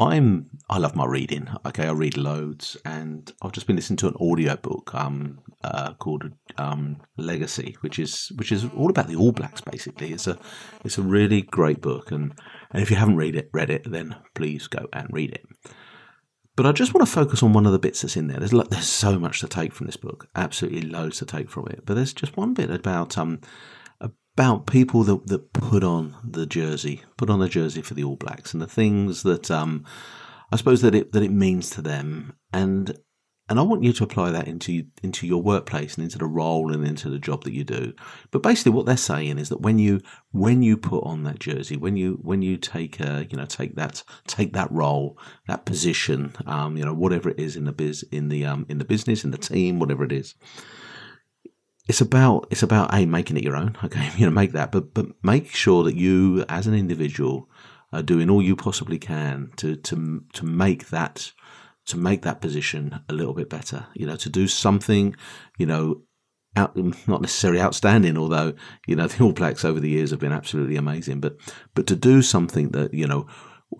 I'm I love my reading. Okay, I read loads, and I've just been listening to an audio book um, uh, called um, Legacy, which is which is all about the All Blacks. Basically, it's a it's a really great book, and and if you haven't read it, read it, then please go and read it. But I just want to focus on one of the bits that's in there. There's there's so much to take from this book, absolutely loads to take from it. But there's just one bit about um about people that, that put on the jersey, put on the jersey for the All Blacks, and the things that um, I suppose that it that it means to them, and and I want you to apply that into into your workplace and into the role and into the job that you do. But basically, what they're saying is that when you when you put on that jersey, when you when you take a you know take that take that role, that position, um, you know whatever it is in the biz in the um in the business in the team, whatever it is it's about it's about a making it your own. Okay, you know, make that, but but make sure that you, as an individual, are doing all you possibly can to to to make that to make that position a little bit better. You know, to do something, you know, out, not necessarily outstanding, although you know the All Blacks over the years have been absolutely amazing. But but to do something that you know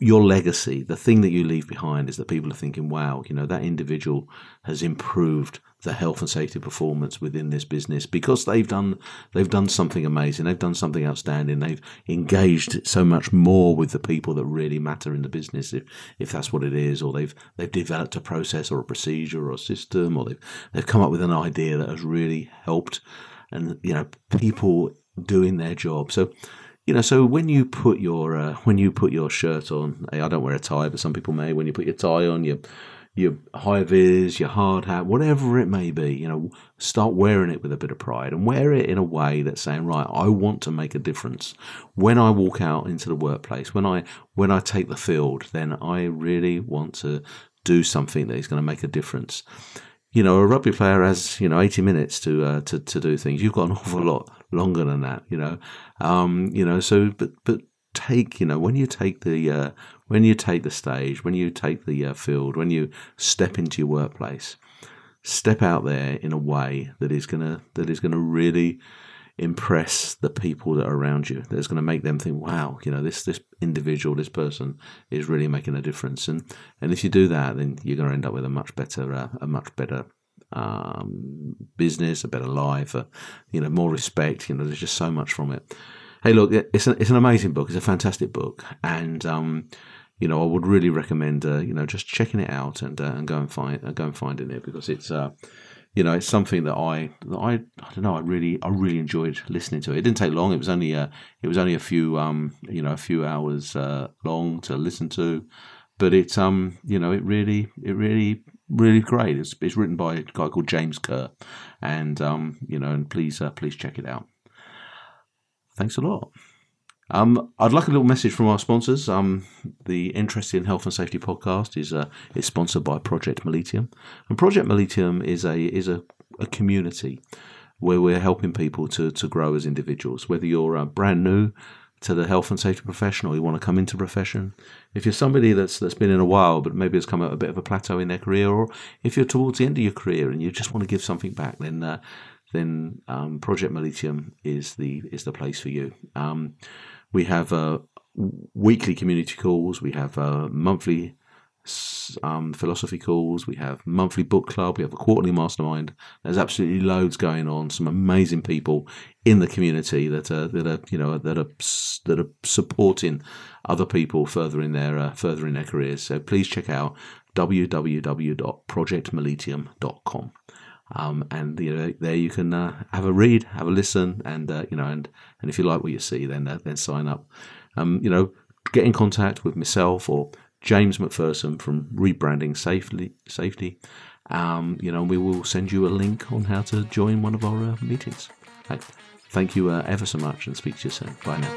your legacy, the thing that you leave behind, is that people are thinking, "Wow, you know that individual has improved the health and safety performance within this business because they've done they've done something amazing they've done something outstanding they've engaged so much more with the people that really matter in the business if if that's what it is or they've they've developed a process or a procedure or a system or they've they've come up with an idea that has really helped and you know people doing their job so you know, so when you put your uh, when you put your shirt on, I don't wear a tie, but some people may. When you put your tie on, you your high vis, your hard hat, whatever it may be, you know, start wearing it with a bit of pride and wear it in a way that's saying, right, I want to make a difference. When I walk out into the workplace, when I when I take the field, then I really want to do something that is going to make a difference. You know, a rugby player has you know eighty minutes to uh, to to do things. You've got an awful lot longer than that. You know, um, you know. So, but but take you know when you take the uh, when you take the stage, when you take the uh, field, when you step into your workplace, step out there in a way that is gonna that is gonna really impress the people that are around you. That's going to make them think, "Wow, you know, this this individual, this person is really making a difference." And and if you do that, then you're going to end up with a much better uh, a much better um, business, a better life, a, you know, more respect. You know, there's just so much from it. Hey, look, it's an, it's an amazing book. It's a fantastic book, and um, you know, I would really recommend, uh, you know, just checking it out and uh, and go and find uh, go and find it because it's, uh, you know, it's something that I that I I don't know. I really I really enjoyed listening to it. It didn't take long. It was only uh, it was only a few um you know a few hours uh, long to listen to, but it's um you know it really it really really great. It's it's written by a guy called James Kerr, and um you know and please uh, please check it out. Thanks a lot. Um, I'd like a little message from our sponsors. Um, the Interesting Health and Safety podcast is uh, is sponsored by Project Mollitiam, and Project Mollitiam is a is a, a community where we're helping people to to grow as individuals. Whether you're uh, brand new to the health and safety profession, or you want to come into profession, if you're somebody that's that's been in a while but maybe has come at a bit of a plateau in their career, or if you're towards the end of your career and you just want to give something back, then uh, then um, Project Mollitiam is the is the place for you. Um, we have uh, weekly community calls. We have uh, monthly um, philosophy calls. We have monthly book club. We have a quarterly mastermind. There's absolutely loads going on. Some amazing people in the community that are that are you know that are that are supporting other people further in their uh, further in their careers. So please check out www.projectmollitiam.com. Um, and you know, there you can uh, have a read, have a listen, and uh, you know, and and if you like what you see, then uh, then sign up. Um, you know, get in contact with myself or James McPherson from Rebranding Safely. Safety. Um, you know, we will send you a link on how to join one of our uh, meetings. Right. Thank you uh, ever so much, and speak to you soon. Bye now.